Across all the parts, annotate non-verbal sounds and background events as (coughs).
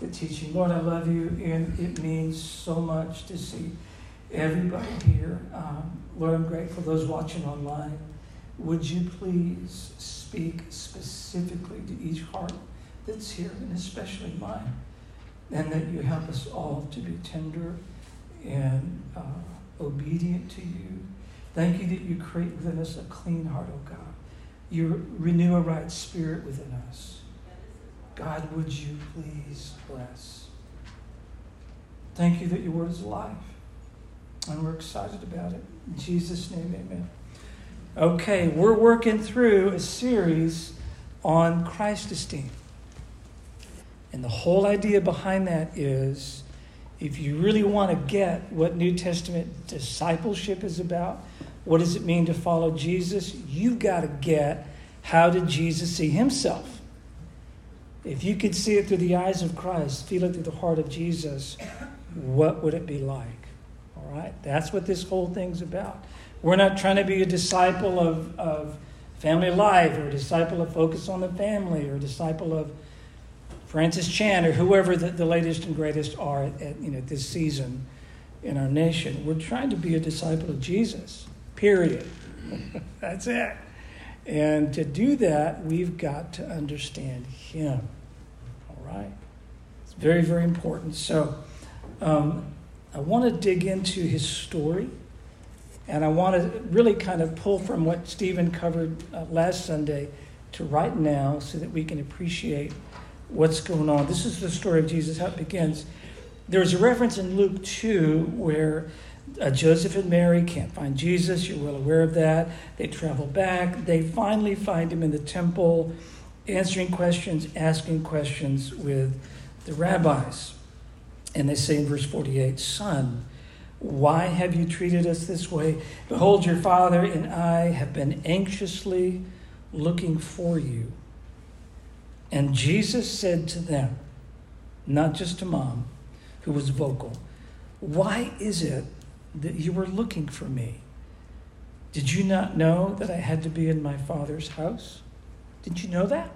the teaching. Lord, I love you, and it means so much to see everybody here. Um, Lord, I'm grateful those watching online. Would you please speak specifically to each heart that's here, and especially mine, and that you help us all to be tender and uh, obedient to you. Thank you that you create within us a clean heart, oh God. You renew a right spirit within us. God, would you please bless? Thank you that your word is alive. And we're excited about it. In Jesus' name, amen. Okay, we're working through a series on Christ esteem. And the whole idea behind that is if you really want to get what New Testament discipleship is about, what does it mean to follow Jesus, you've got to get how did Jesus see himself? If you could see it through the eyes of Christ, feel it through the heart of Jesus, what would it be like? All right? That's what this whole thing's about. We're not trying to be a disciple of, of family life or a disciple of focus on the family or a disciple of Francis Chan or whoever the, the latest and greatest are at, you know, this season in our nation. We're trying to be a disciple of Jesus, period. (laughs) That's it. And to do that, we've got to understand Him. Right? It's very, very important. So um, I want to dig into His story. And I want to really kind of pull from what Stephen covered uh, last Sunday to right now so that we can appreciate what's going on. This is the story of Jesus, how it begins. There's a reference in Luke 2 where uh, Joseph and Mary can't find Jesus. You're well aware of that. They travel back. They finally find him in the temple, answering questions, asking questions with the rabbis. And they say in verse 48 Son, why have you treated us this way? Behold, your father and I have been anxiously looking for you. And Jesus said to them, not just to mom, who was vocal, Why is it that you were looking for me? Did you not know that I had to be in my father's house? Did you know that?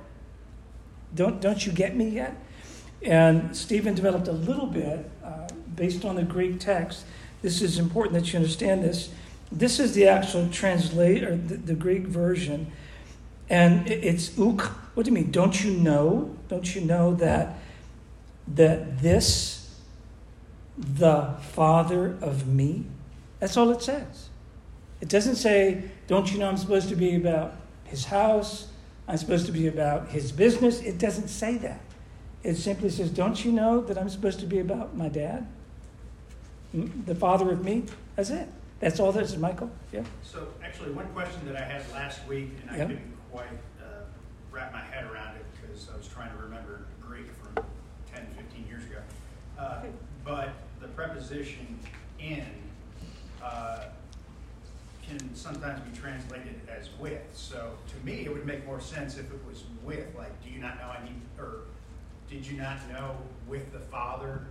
Don't, don't you get me yet? And Stephen developed a little bit uh, based on the Greek text. This is important that you understand this. This is the actual translate or the, the Greek version. And it's uk. What do you mean? Don't you know? Don't you know that that this the father of me? That's all it says. It doesn't say, don't you know I'm supposed to be about his house? I'm supposed to be about his business. It doesn't say that. It simply says, don't you know that I'm supposed to be about my dad? The father of me? That's it. That's all there is, Michael. Yeah. So, actually, one question that I had last week, and I yep. couldn't quite uh, wrap my head around it because I was trying to remember Greek from 10, 15 years ago. Uh, but the preposition in uh, can sometimes be translated as with. So to me, it would make more sense if it was with. Like, do you not know I need, or did you not know with the Father?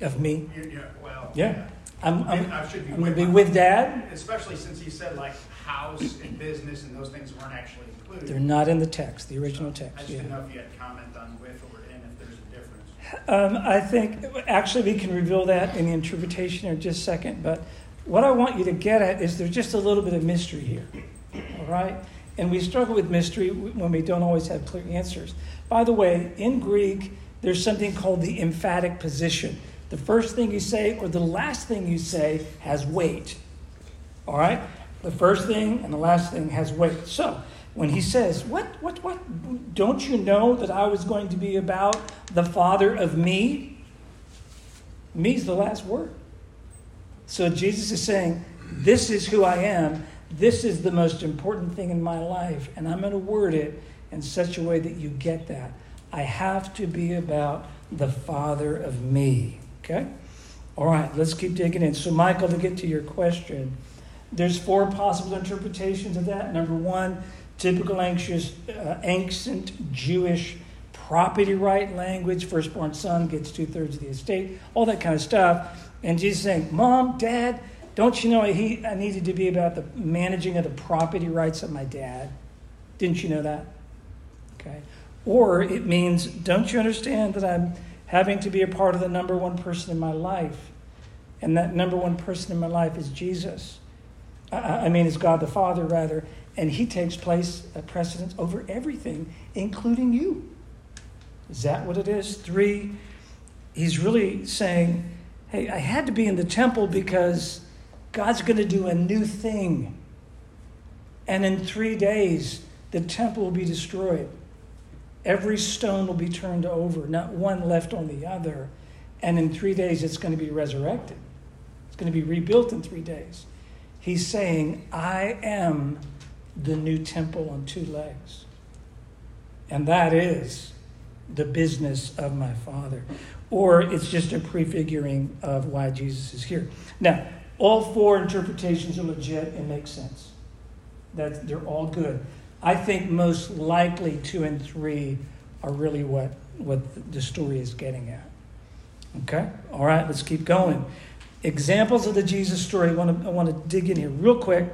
Of me? You, you know, well, yeah. yeah. I'm, I'm, I should be I'm with, be with dad. Especially since he said like house and business and those things weren't actually included. They're not in the text, the original so text. I just yeah. didn't know if you had comment on with or in, if there's a difference. Um, I think actually we can reveal that in the interpretation in just a second, but what I want you to get at is there's just a little bit of mystery here. All right? And we struggle with mystery when we don't always have clear answers. By the way, in Greek, there's something called the emphatic position. The first thing you say or the last thing you say has weight. All right? The first thing and the last thing has weight. So, when he says, What, what, what? Don't you know that I was going to be about the Father of me? Me's the last word. So Jesus is saying, This is who I am. This is the most important thing in my life. And I'm going to word it in such a way that you get that. I have to be about the Father of me. Okay? All right, let's keep digging in. So, Michael, to get to your question, there's four possible interpretations of that. Number one, typical anxious, uh, ancient Jewish property right language. Firstborn son gets two thirds of the estate, all that kind of stuff. And Jesus saying, Mom, Dad, don't you know he, I needed to be about the managing of the property rights of my dad? Didn't you know that? Okay. Or it means, don't you understand that I'm having to be a part of the number one person in my life. And that number one person in my life is Jesus. I, I mean, it's God the Father, rather. And He takes place, a precedence over everything, including you. Is that what it is? Three, He's really saying, I had to be in the temple because God's going to do a new thing. And in three days, the temple will be destroyed. Every stone will be turned over, not one left on the other. And in three days, it's going to be resurrected. It's going to be rebuilt in three days. He's saying, I am the new temple on two legs. And that is the business of my Father. Or it's just a prefiguring of why Jesus is here. Now, all four interpretations are legit and make sense. That they're all good. I think most likely two and three are really what, what the story is getting at. Okay? All right, let's keep going. Examples of the Jesus story. I want to, I want to dig in here real quick.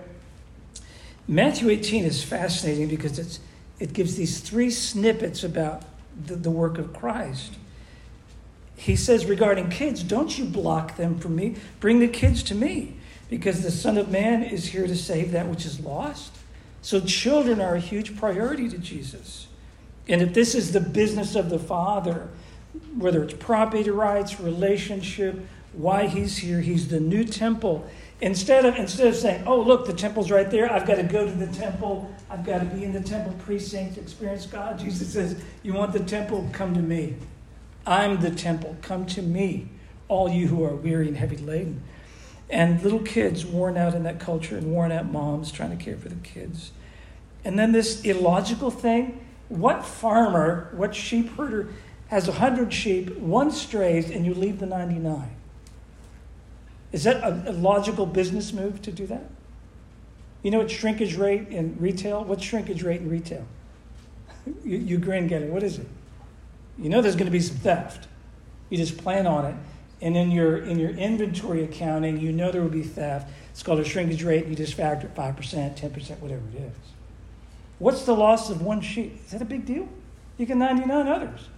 Matthew 18 is fascinating because it's, it gives these three snippets about the, the work of Christ. He says regarding kids, don't you block them from me. Bring the kids to me because the Son of Man is here to save that which is lost. So, children are a huge priority to Jesus. And if this is the business of the Father, whether it's property rights, relationship, why he's here, he's the new temple. Instead of, instead of saying, oh, look, the temple's right there, I've got to go to the temple, I've got to be in the temple precinct experience God, Jesus says, You want the temple? Come to me. I'm the temple. Come to me, all you who are weary and heavy laden and little kids worn out in that culture and worn out moms trying to care for the kids. And then this illogical thing what farmer, what sheep herder has 100 sheep, one strays, and you leave the 99? Is that a, a logical business move to do that? You know what shrinkage rate in retail? What's shrinkage rate in retail? (laughs) you, you grin, it. what is it? You know there's going to be some theft. You just plan on it and in your in your inventory accounting, you know there will be theft. It's called a shrinkage rate. You just factor it five percent, ten percent, whatever it is. What's the loss of one sheep? Is that a big deal? You get ninety nine others.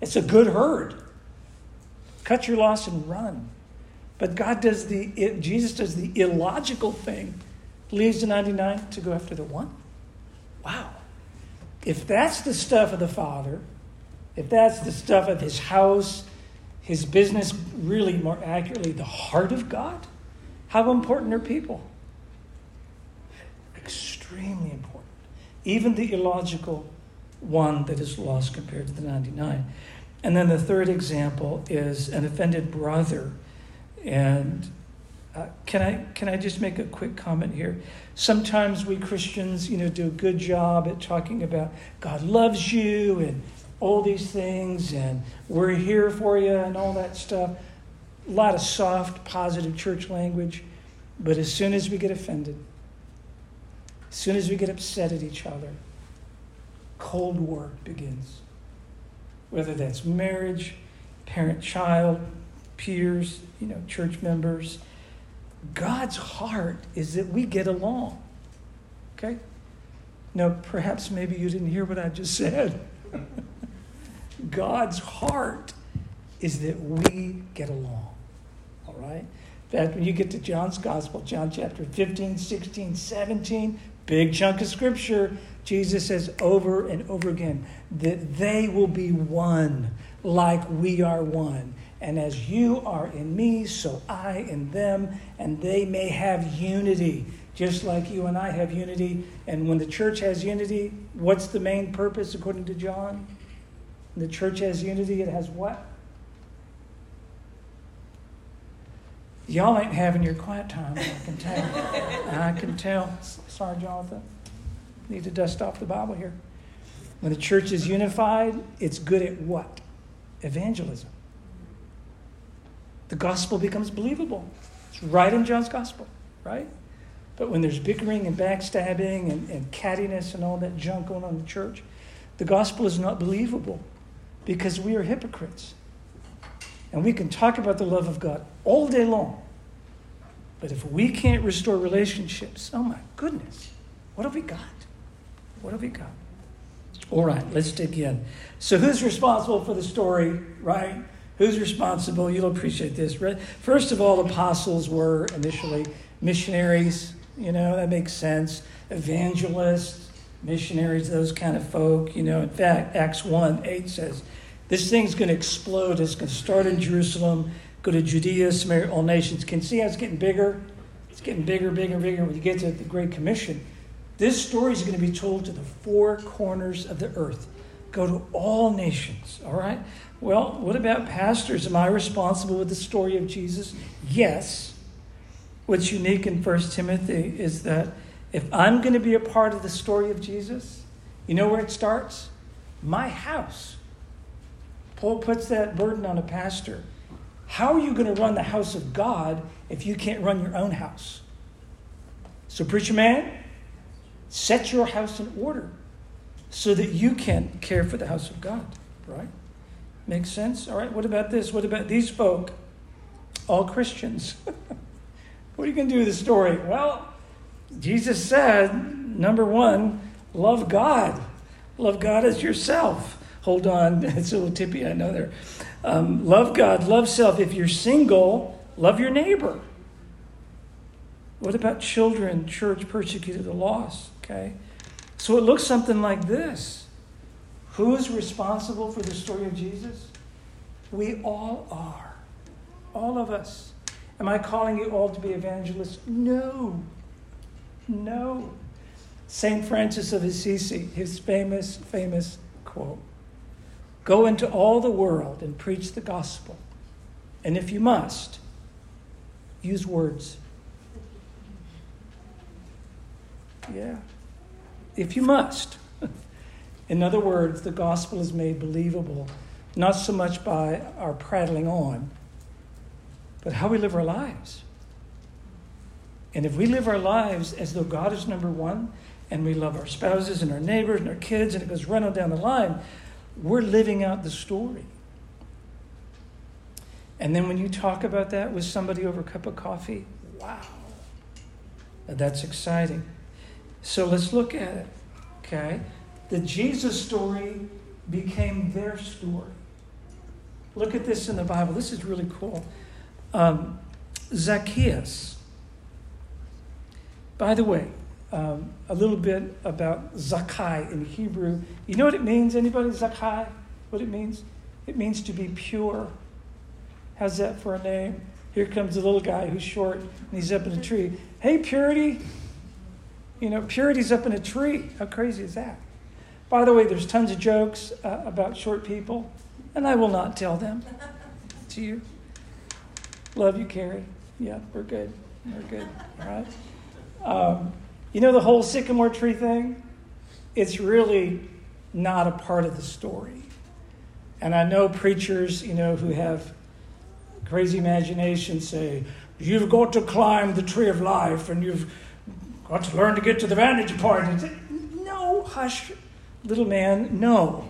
It's a good herd. Cut your loss and run. But God does the it, Jesus does the illogical thing, leaves the ninety nine to go after the one. Wow. If that's the stuff of the Father, if that's the stuff of His house his business really more accurately the heart of God? How important are people? Extremely important. Even the illogical one that is lost compared to the 99. And then the third example is an offended brother. And uh, can I can I just make a quick comment here? Sometimes we Christians, you know, do a good job at talking about God loves you and all these things and we're here for you and all that stuff. A lot of soft, positive church language. But as soon as we get offended, as soon as we get upset at each other, Cold War begins. Whether that's marriage, parent child, peers, you know, church members. God's heart is that we get along. Okay? Now, perhaps maybe you didn't hear what I just said. (laughs) God's heart is that we get along. All right? Fact, when you get to John's Gospel, John chapter 15, 16, 17, big chunk of scripture, Jesus says over and over again that they will be one like we are one. And as you are in me, so I in them, and they may have unity, just like you and I have unity. And when the church has unity, what's the main purpose according to John? the church has unity, it has what? Y'all ain't having your quiet time, I can tell. I can tell. Sorry, Jonathan. Need to dust off the Bible here. When the church is unified, it's good at what? Evangelism. The gospel becomes believable. It's right in John's gospel, right? But when there's bickering and backstabbing and, and cattiness and all that junk going on in the church, the gospel is not believable because we are hypocrites. And we can talk about the love of God all day long. But if we can't restore relationships, oh my goodness, what have we got? What have we got? All right, let's dig in. So, who's responsible for the story, right? Who's responsible? You'll appreciate this. First of all, apostles were initially missionaries. You know, that makes sense. Evangelists, missionaries, those kind of folk. You know, in fact, Acts 1 8 says, This thing's going to explode. It's going to start in Jerusalem, go to Judea, Samaria, all nations. Can see how it's getting bigger? It's getting bigger, bigger, bigger. When you get to the Great Commission, this story is going to be told to the four corners of the earth. Go to all nations, all right? Well, what about pastors? Am I responsible with the story of Jesus? Yes. What's unique in 1 Timothy is that if I'm going to be a part of the story of Jesus, you know where it starts? My house. Paul puts that burden on a pastor. How are you going to run the house of God if you can't run your own house? So, preacher man, set your house in order so that you can care for the house of God, right? Makes sense? All right, what about this? What about these folk? All Christians. (laughs) what are you going to do with the story? Well, Jesus said, number one, love God. Love God as yourself. Hold on, (laughs) it's a little tippy, I know there. Um, love God, love self. If you're single, love your neighbor. What about children, church, persecuted, the lost? Okay? So it looks something like this Who's responsible for the story of Jesus? We all are. All of us. Am I calling you all to be evangelists? No. No. St. Francis of Assisi, his famous, famous quote Go into all the world and preach the gospel. And if you must, use words. Yeah. If you must. In other words, the gospel is made believable, not so much by our prattling on, but how we live our lives. And if we live our lives as though God is number one, and we love our spouses and our neighbors and our kids, and it goes running down the line, we're living out the story. And then when you talk about that with somebody over a cup of coffee, wow, that's exciting. So let's look at it, okay? The Jesus story became their story. Look at this in the Bible. This is really cool. Um, Zacchaeus. By the way, um, a little bit about Zakai in Hebrew. You know what it means? Anybody? Zakai? What it means? It means to be pure. How's that for a name? Here comes the little guy who's short and he's up in a tree. Hey, purity. You know, purity's up in a tree. How crazy is that? By the way, there's tons of jokes uh, about short people, and I will not tell them (laughs) to you. Love you, Carrie. Yeah, we're good. We're good. All right. Um, you know the whole sycamore tree thing? It's really not a part of the story. And I know preachers, you know, who have crazy imagination say, you've got to climb the tree of life and you've got to learn to get to the vantage point. Say, no, hush, little man, no.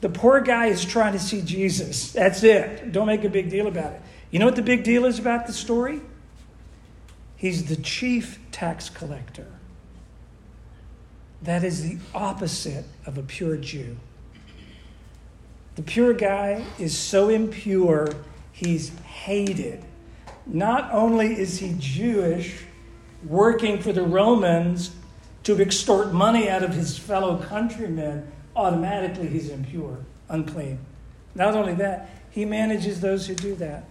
The poor guy is trying to see Jesus. That's it. Don't make a big deal about it. You know what the big deal is about the story? He's the chief tax collector. That is the opposite of a pure Jew. The pure guy is so impure, he's hated. Not only is he Jewish, working for the Romans to extort money out of his fellow countrymen, automatically he's impure, unclean. Not only that, he manages those who do that.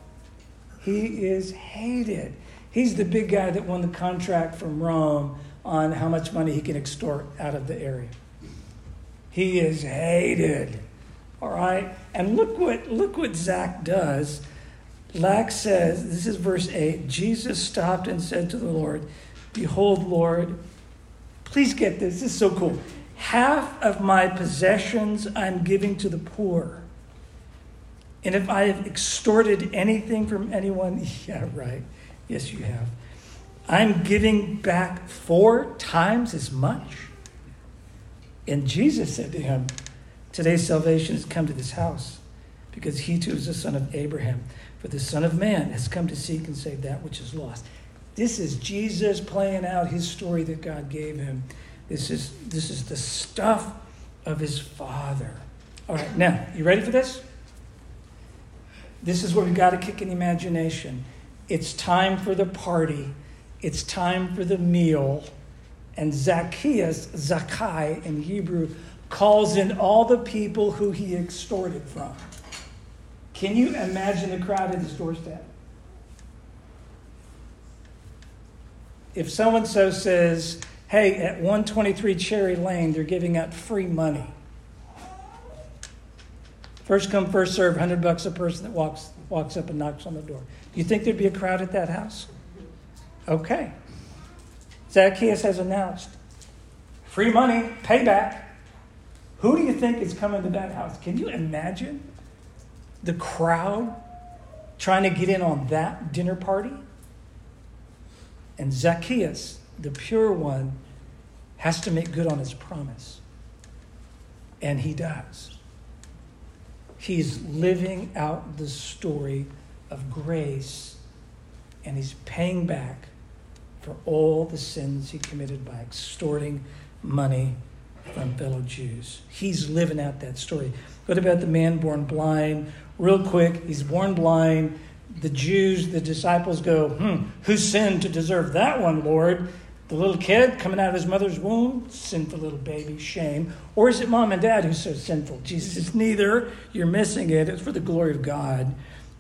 He is hated. He's the big guy that won the contract from Rome on how much money he can extort out of the area. He is hated. All right? And look what look what Zach does. Lack says, this is verse 8. Jesus stopped and said to the Lord, Behold, Lord, please get this. This is so cool. Half of my possessions I'm giving to the poor. And if I have extorted anything from anyone, (laughs) yeah, right. Yes, you have. I'm giving back four times as much. And Jesus said to him, Today's salvation has come to this house, because he too is the son of Abraham. For the Son of Man has come to seek and save that which is lost. This is Jesus playing out his story that God gave him. This is, this is the stuff of his Father. All right, now, you ready for this? This is where we've got to kick in imagination. It's time for the party, it's time for the meal. And Zacchaeus, Zacchaeus in Hebrew, calls in all the people who he extorted from. Can you imagine the crowd at his doorstep? If so and so says, hey, at 123 Cherry Lane, they're giving out free money. First come, first serve, 100 bucks a person that walks, walks up and knocks on the door. Do you think there'd be a crowd at that house? Okay. Zacchaeus has announced free money, payback. Who do you think is coming to that house? Can you imagine the crowd trying to get in on that dinner party? And Zacchaeus, the pure one, has to make good on his promise. And he does. He's living out the story of grace, and he's paying back for all the sins he committed by extorting money from fellow Jews. He's living out that story. What about the man born blind? Real quick, he's born blind. The Jews, the disciples go, hmm, who sinned to deserve that one, Lord? The little kid coming out of his mother's womb, sinful little baby, shame. Or is it mom and dad who's so sinful? Jesus is neither. You're missing it. It's for the glory of God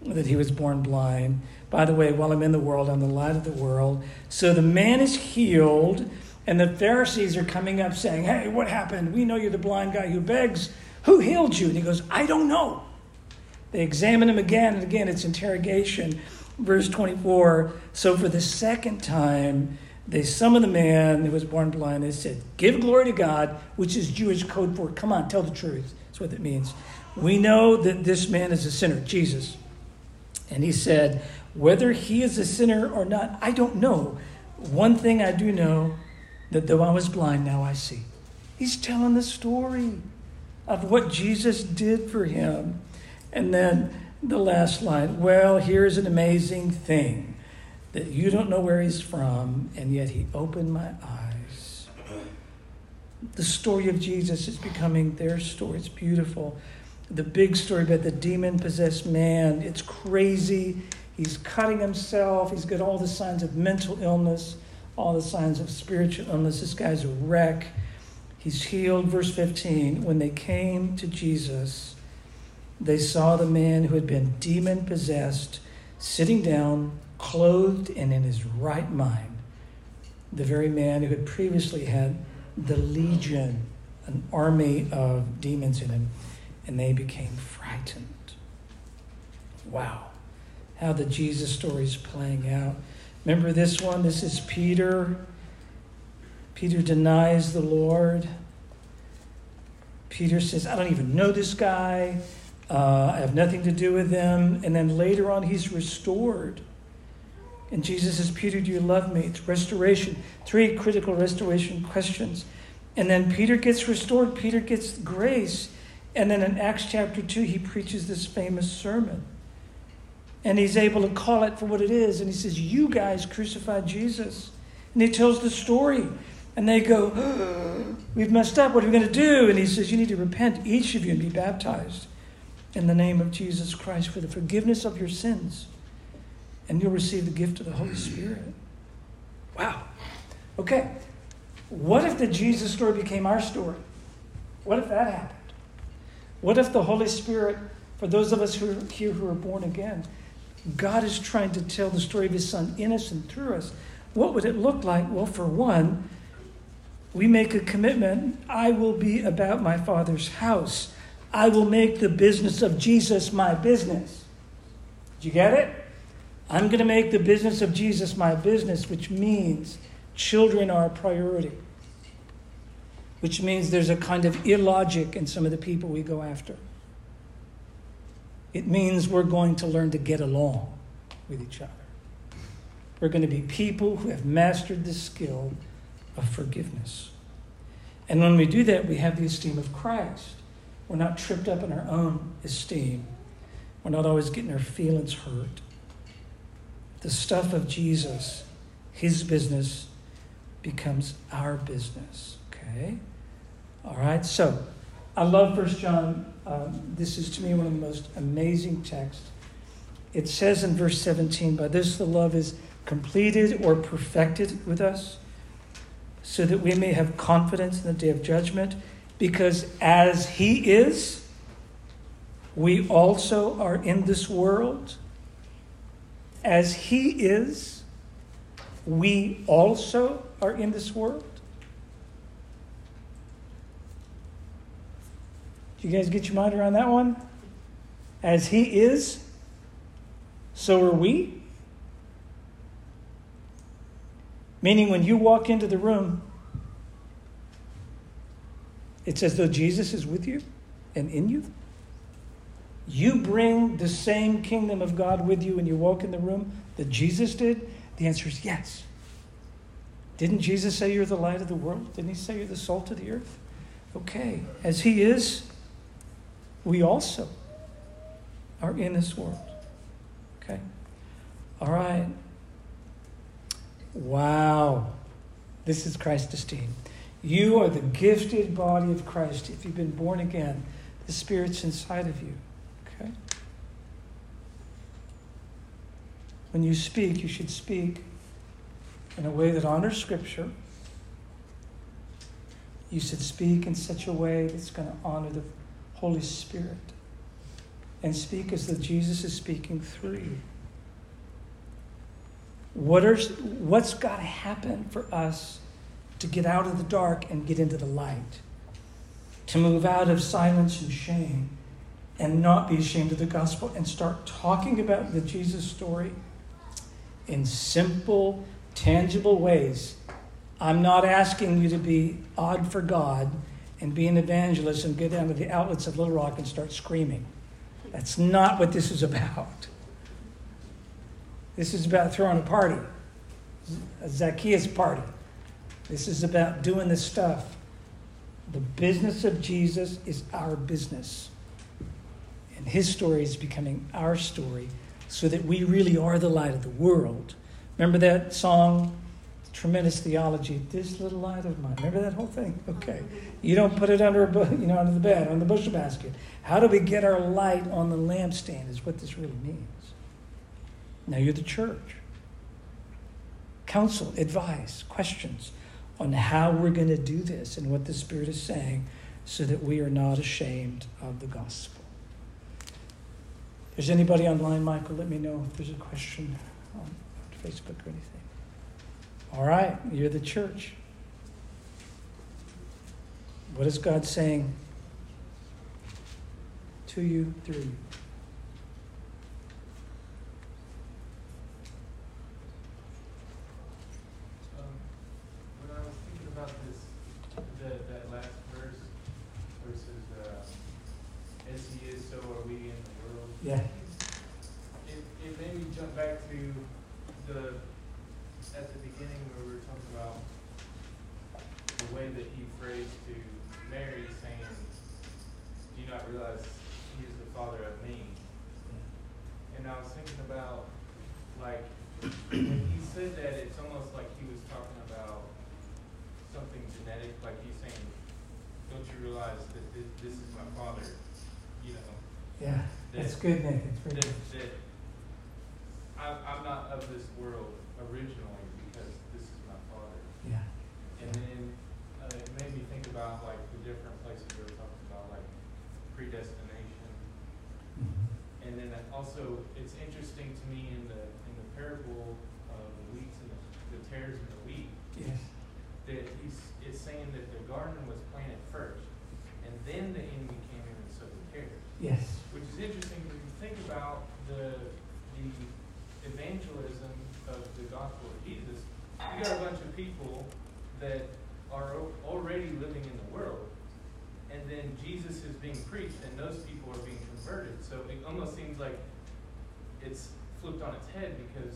that he was born blind. By the way, while I'm in the world, I'm the light of the world. So the man is healed, and the Pharisees are coming up saying, Hey, what happened? We know you're the blind guy who begs. Who healed you? And he goes, I don't know. They examine him again and again. It's interrogation. Verse 24 So for the second time, they summoned the man who was born blind. They said, Give glory to God, which is Jewish code for come on, tell the truth. That's what it means. We know that this man is a sinner, Jesus. And he said, Whether he is a sinner or not, I don't know. One thing I do know that though I was blind, now I see. He's telling the story of what Jesus did for him. And then the last line well, here's an amazing thing that you don't know where he's from, and yet he opened my eyes. The story of Jesus is becoming their story. It's beautiful. The big story about the demon possessed man, it's crazy. He's cutting himself, he's got all the signs of mental illness, all the signs of spiritual illness. This guy's a wreck. He's healed. Verse 15 when they came to Jesus, they saw the man who had been demon possessed sitting down clothed and in his right mind, the very man who had previously had the legion, an army of demons in him, and they became frightened. Wow, how the Jesus story is playing out. Remember this one? This is Peter. Peter denies the Lord. Peter says, I don't even know this guy. Uh, I have nothing to do with them. And then later on, he's restored. And Jesus says, Peter, do you love me? It's restoration. Three critical restoration questions. And then Peter gets restored, Peter gets grace. And then in Acts chapter 2, he preaches this famous sermon. And he's able to call it for what it is. And he says, You guys crucified Jesus. And he tells the story. And they go, (gasps) We've messed up. What are we going to do? And he says, You need to repent, each of you, and be baptized in the name of Jesus Christ for the forgiveness of your sins and you'll receive the gift of the Holy Spirit. Wow. Okay. What if the Jesus story became our story? What if that happened? What if the Holy Spirit, for those of us who are here who are born again, God is trying to tell the story of His Son in us and through us? What would it look like? Well, for one, we make a commitment I will be about my Father's house. I will make the business of Jesus my business. Did you get it? I'm going to make the business of Jesus my business, which means children are a priority, which means there's a kind of illogic in some of the people we go after. It means we're going to learn to get along with each other. We're going to be people who have mastered the skill of forgiveness. And when we do that, we have the esteem of Christ. We're not tripped up in our own esteem. We're not always getting our feelings hurt the stuff of Jesus, his business, becomes our business. Okay? All right, so I love First John. Um, this is to me one of the most amazing texts. It says in verse 17, By this the love is completed or perfected with us, so that we may have confidence in the day of judgment, because as He is, we also are in this world. As He is, we also are in this world. Do you guys get your mind around that one? As He is, so are we. Meaning, when you walk into the room, it's as though Jesus is with you and in you. You bring the same kingdom of God with you when you walk in the room that Jesus did? The answer is yes. Didn't Jesus say you're the light of the world? Didn't he say you're the salt of the earth? Okay. As he is, we also are in this world. Okay? All right. Wow. This is Christ esteem. You are the gifted body of Christ. If you've been born again, the Spirit's inside of you. Okay? When you speak, you should speak in a way that honors Scripture. You should speak in such a way that's going to honor the Holy Spirit. And speak as though Jesus is speaking through you. What are, what's got to happen for us to get out of the dark and get into the light? To move out of silence and shame and not be ashamed of the gospel and start talking about the Jesus story in simple, tangible ways. I'm not asking you to be odd for God and be an evangelist and go down to the outlets of Little Rock and start screaming. That's not what this is about. This is about throwing a party, a Zacchaeus party. This is about doing this stuff. The business of Jesus is our business. And his story is becoming our story so that we really are the light of the world. Remember that song? Tremendous theology. This little light of mine. Remember that whole thing? Okay. You don't put it under a, you know under the bed, on the bushel basket. How do we get our light on the lampstand? Is what this really means. Now you're the church. Counsel, advice, questions on how we're going to do this and what the Spirit is saying so that we are not ashamed of the gospel. If there's anybody online, Michael, let me know if there's a question on Facebook or anything. All right, you're the church. What is God saying to you through you? Yeah. It, it made me jump back to the, at the beginning where we were talking about the way that he phrased to Mary saying, do you not realize he is the father of me? And I was thinking about, like, when he said that, it's almost like he was talking about something genetic, like he's saying, don't you realize that this, this is my father, you know? Yeah. That's good, Nick. It's that, that I'm, I'm not of this world originally because this is my father. Yeah. And then uh, it made me think about like the different places we were talking about, like predestination. Mm-hmm. And then also, it's interesting to me in the in the parable of the wheats and the, the tares and the wheat. Yes. That he's it's saying that the garden was planted first, and then the enemy came in and sowed the tares. Yes Which is interesting you think about the the evangelism of the gospel of Jesus. You got a bunch of people that are already living in the world, and then Jesus is being preached, and those people are being converted. So it almost seems like it's flipped on its head because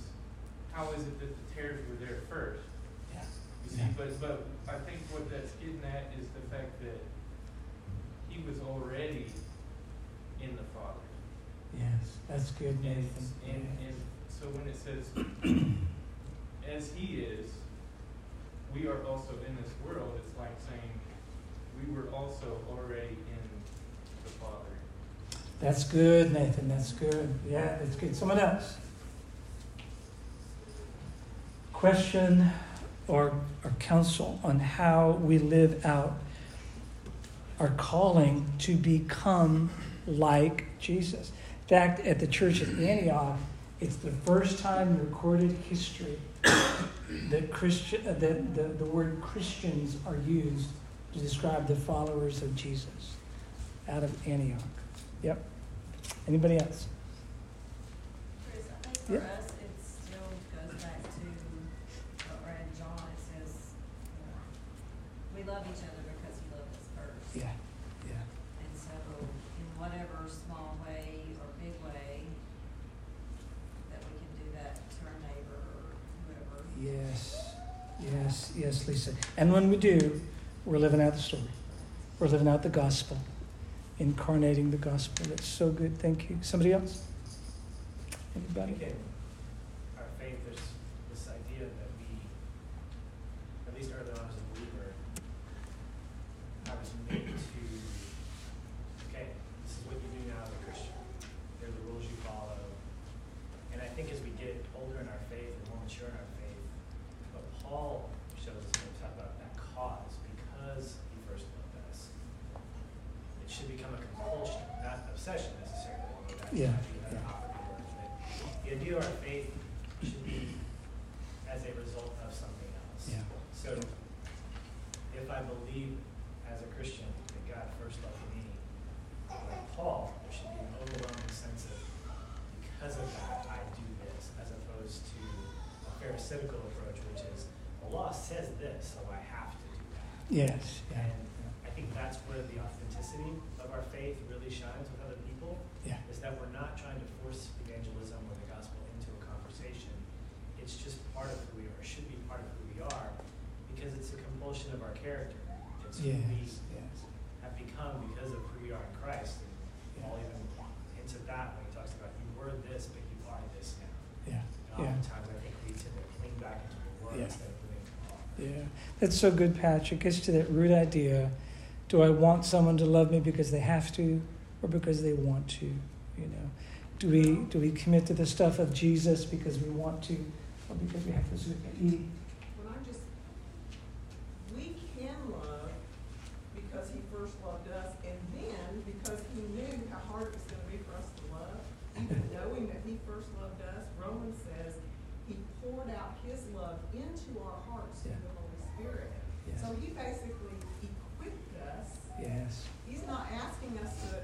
how is it that the tares were there first? Yeah. You see, yeah. but but I think what that's getting at is the fact that he was already in the Father. Yes, that's good, Nathan. And, and, and so when it says, (coughs) as He is, we are also in this world, it's like saying we were also already in the Father. That's good, Nathan. That's good. Yeah, that's good. Someone else? Question or, or counsel on how we live out our calling to become like Jesus. Fact, at the church at Antioch, it's the first time in recorded history that Christian uh, that the, the word Christians are used to describe the followers of Jesus out of Antioch. Yep. Anybody else? Chris, I think for Yeah. us, it still goes back to what read John, it says, you know, we love each other because he loved us first. Yeah. Yeah. And so, in whatever small way or big way, that we can do that to our neighbor or whoever. Yes. Yes. Lisa. And when we do, we're living out the story. We're living out the gospel, incarnating the gospel. That's so good. Thank you. Somebody else? Anybody? think in our faith, there's this idea that we, at least early on as a believer, I was made to, okay, this is what you do now as a Christian. Here are the rules you follow. And I think as we get older in our faith and more mature in our faith, what Paul shows us when we talk about that cause, because he first loved us, it should become a compulsion, not obsession necessarily, Yeah, yeah. topic to work. But the idea of our faith should be as a result of something else. Yeah. So if I believe as a Christian that God first loved me, like Paul, there should be an overwhelming sense of because of that I do this, as opposed to a pharisaical approach, which is the law says this, so I have to do that. Yes. Yeah. And I think that's where the authenticity of our faith really shines with other people, Yeah. is that we're not trying to force evangelism or the gospel into a conversation. It's just part of who we are, should be part of who we are, because it's a compulsion of our character. It's who we Yes. Yes. have become because of who we are in Christ. And Paul even hints at that when he talks about you were this, but you are this now. Yeah. And Yeah. oftentimes I think we tend to cling back into the word Yeah. instead of moving to the. Yeah, that's so good, Patrick. Gets to that root idea: Do I want someone to love me because they have to, or because they want to? You know, do we do we commit to the stuff of Jesus because we want to, or because we have to? So? When I just, we can love because he first loved us, and then because he knew how hard it was gonna be for us to love, even knowing that he first loved us, Romans says, he poured out his love into our hearts through the Holy Spirit. Yes. So he basically equipped us, Yes. he's not asking us to,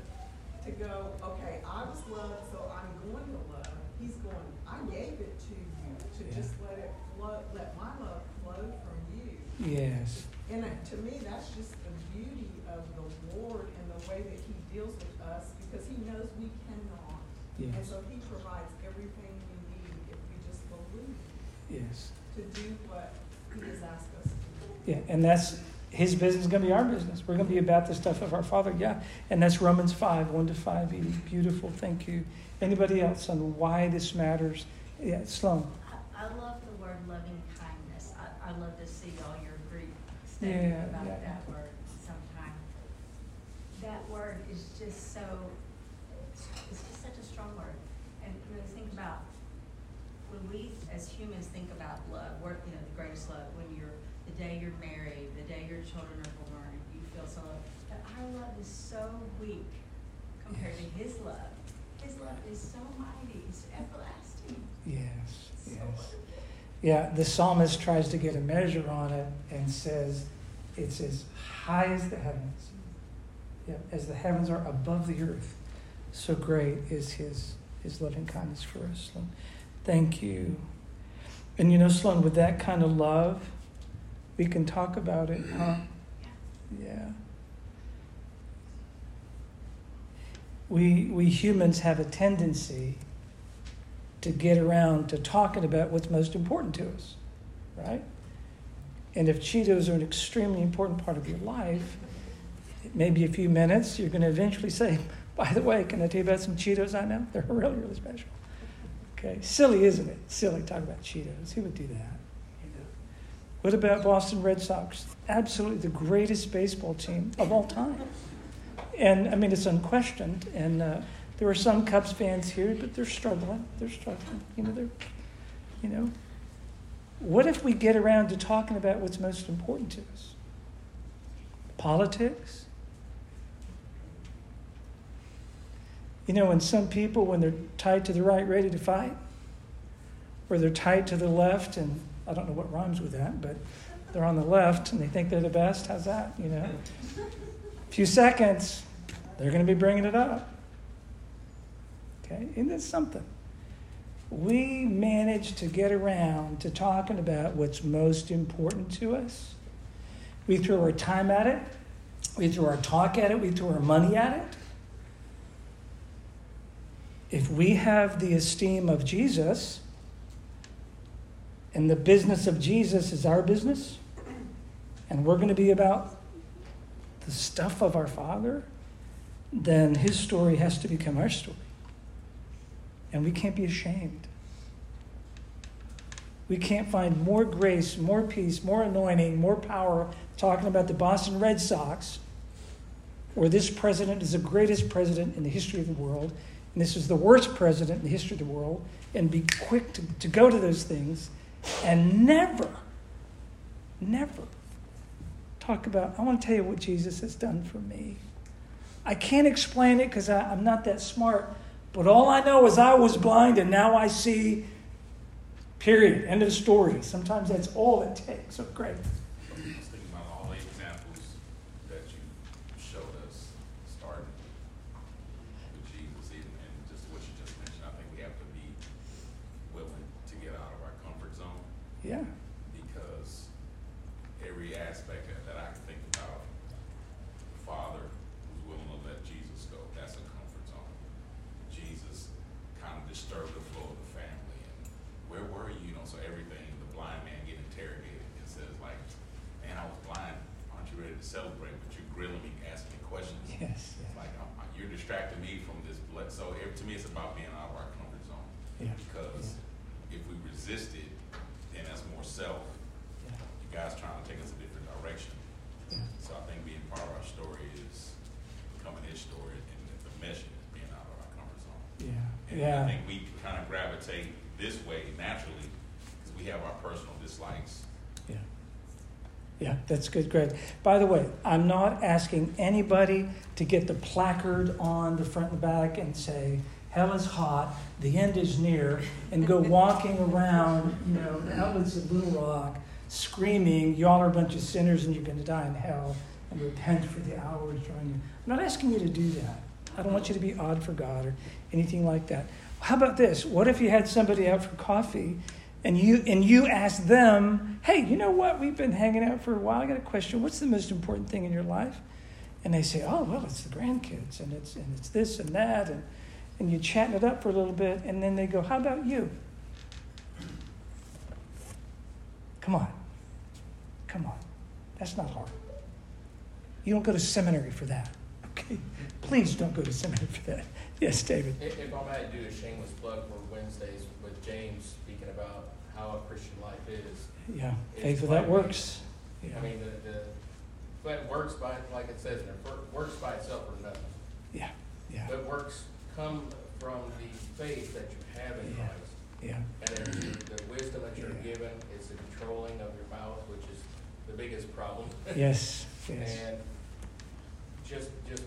to go, okay, I was loved, so I'm going to love. He's going, I gave it to you, to Yeah. just let it flow, let my love flow from you. Yes. And it- to me, that's just the beauty of the Lord and the way that He deals with us, because He knows we cannot. And so He provides everything we need if we just believe Yes. to do what He has asked us to do. Yeah, and that's his business is going to be our business. We're going to be about the stuff of our Father. Yeah, and that's Romans five one to five. Edie. Beautiful. Thank you. Anybody else on why this matters? Yeah, Sloan. I, I love the word loving kindness. I, I love to see all your Greek study Yeah, about yeah. that word sometime. That word is just so, it's just such a strong word. And when I think about, when we as humans think about love, we're, you know, the greatest love, when you're, the day you're married, the day your children are born, you feel so loved. But our love is so weak compared to his love. His love is so mighty, it's everlasting. Yes. Yes. Yeah, the psalmist tries to get a measure on it and says it's as high as the heavens. Yeah, as the heavens are above the earth, so great is his his loving kindness for us. Sloan. Thank you. And you know, Sloan, with that kind of love, we can talk about it, huh? Yeah. We we humans have a tendency to get around to talking about what's most important to us, right? And if Cheetos are an extremely important part of your life, maybe a few minutes, you're going to eventually say, by the way, can I tell you about some Cheetos I know? They're (laughs) really, really special. Okay, silly, isn't it? Silly talk about Cheetos. Who would do that? You know? What about Boston Red Sox? Absolutely the greatest baseball team of all time. And I mean, it's unquestioned. And uh, there are some Cubs fans here, but they're struggling. They're struggling. You know, they're, you know. What if we get around to talking about what's most important to us? Politics? You know, and some people, when they're tied to the right, ready to fight, or they're tied to the left, and I don't know what rhymes with that, but they're on the left and they think they're the best. How's that? You know, a (laughs) few seconds, they're going to be bringing it up. Okay, isn't that something? We manage to get around to talking about what's most important to us. We throw our time at it. We throw our talk at it. We throw our money at it. If we have the esteem of Jesus, and the business of Jesus is our business, and we're going to be about the stuff of our Father, then his story has to become our story. And we can't be ashamed. We can't find more grace, more peace, more anointing, more power talking about the Boston Red Sox, where this president is the greatest president in the history of the world, and this is the worst president in the history of the world, and be quick to, to go to those things and never, never talk about, I want to tell you what Jesus has done for me. I can't explain it because I'm not that smart, but all I know is I was blind and now I see, period. End of story. Sometimes that's all it takes. So great. Yeah. Because every aspect that I can think about, the Father was willing to let Jesus go. That's a comfort zone. Jesus kind of disturbed the flow of the family. And where were you? You know, so everything, the blind man getting interrogated and says, like, man, I was blind. Aren't you ready to celebrate? But you're grilling me, asking me questions. Yes. yes. Like, I'm, you're distracting me from this. Blood. So to me, it's about being out of our comfort zone. Yeah. Because yeah. if we resist it, then that's more self, yeah. you guys trying to take us a different direction. Yeah. So I think being part of our story is becoming his story, and the mission is being out of our comfort zone. Yeah. And yeah. I think we kind of gravitate this way naturally because we have our personal dislikes. Yeah. That's good, Greg. By the way, I'm not asking anybody to get the placard on the front and the back and say, hell is hot, the end is near, and go (laughs) walking around, you know, outlets of Little Rock, screaming, y'all are a bunch of sinners and you're going to die in hell, and repent for the hours drawing you. I'm not asking you to do that. I don't want you to be odd for God or anything like that. How about this? What if you had somebody out for coffee and you and you ask them, "Hey, you know what? We've been hanging out for a while. I got a question. What's the most important thing in your life?" And they say, "Oh, well, it's the grandkids, and it's and it's this and that, and and you chatting it up for a little bit, and then they go, How about you? Come on. Come on. That's not hard. You don't go to seminary for that. Okay? Please don't go to seminary for that. Yes, David. If, if I might do a shameless plug for Wednesdays with James speaking about how a Christian life is. Yeah, faith without works. Yeah. I mean, the, the, but works by, like it says in it, works by itself or nothing. Yeah, yeah. But works come from the faith that you have in Yeah. Christ. Yeah, And the wisdom that you're Yeah. given is the controlling of your mouth, which is the biggest problem. yes, (laughs) yes. And just, just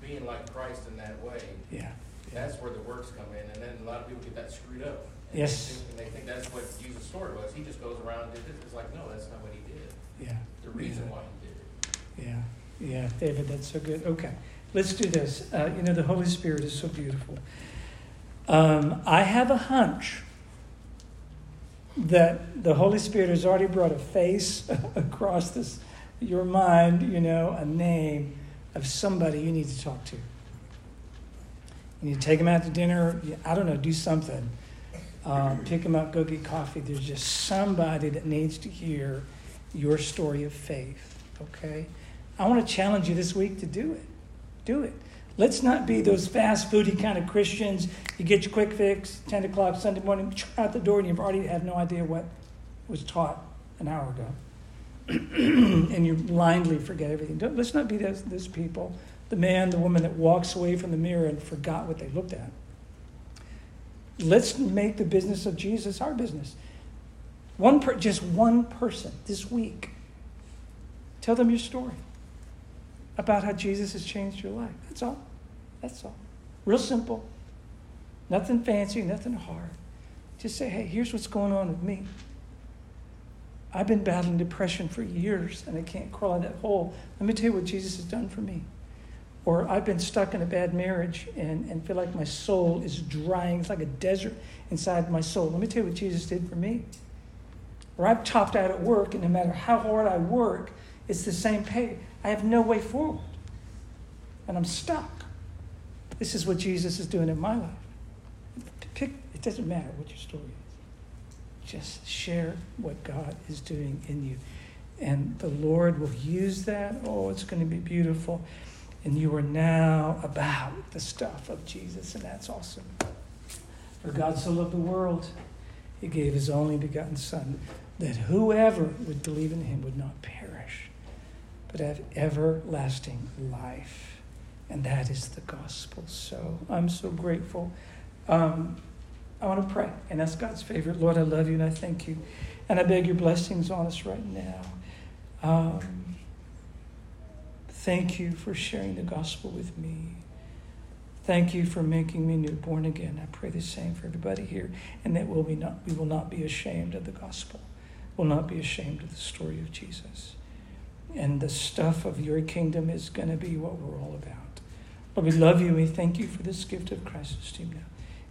being like Christ in that way, Yeah, yeah. that's where the works come in, and then a lot of people get that screwed up. And they Yes. think- And they think that's what Jesus' story was, he just goes around and did this, it's like, no, that's not what he did. yeah. The reason why he did it. Yeah, yeah, David, that's so good. Okay, let's do this. Uh, you know, the Holy Spirit is so beautiful. Um, I have a hunch that the Holy Spirit has already brought a face (laughs) across this your mind, you know, a name of somebody you need to talk to. You need to take them out to dinner. I don't know, do something. Um, pick them up, go get coffee. There's just somebody that needs to hear your story of faith. Okay? I want to challenge you this week to do it. Do it. Let's not be those fast foody kind of Christians. You get your quick fix, 10 o'clock Sunday morning, out the door, and you've already have no idea what was taught an hour ago, (clears throat) and you blindly forget everything. Don't, let's not be those, those people, the man, the woman that walks away from the mirror and forgot what they looked at. Let's make the business of Jesus our business. One per, just one person this week. Tell them your story about how Jesus has changed your life. That's all. That's all. Real simple. Nothing fancy, nothing hard. Just say, hey, here's what's going on with me. I've been battling depression for years and I can't crawl out of that hole. Let me tell you what Jesus has done for me. Or I've been stuck in a bad marriage and, and feel like my soul is drying. It's like a desert inside my soul. Let me tell you what Jesus did for me. Or I've topped out at work and no matter how hard I work, it's the same pay. I have no way forward. And I'm stuck. This is what Jesus is doing in my life. Pick, it doesn't matter what your story is. Just share what God is doing in you. And the Lord will use that. Oh, it's going to be beautiful. And you are now about the stuff of Jesus, and that's awesome. For God so loved the world, he gave his only begotten Son, that whoever would believe in him would not perish, but have everlasting life. And that is the gospel. So I'm so grateful. Um, I want to pray, and that's God's favorite. Lord, I love you and I thank you. And I beg your blessings on us right now. Um, thank you for sharing the gospel with me. Thank you for making me new, born again. I pray the same for everybody here, and that we'll be not, we will not be ashamed of the gospel. Will not be ashamed of the story of Jesus. And the stuff of your kingdom is going to be what we're all about. Lord, we love you. We thank you for this gift of Christ's team now.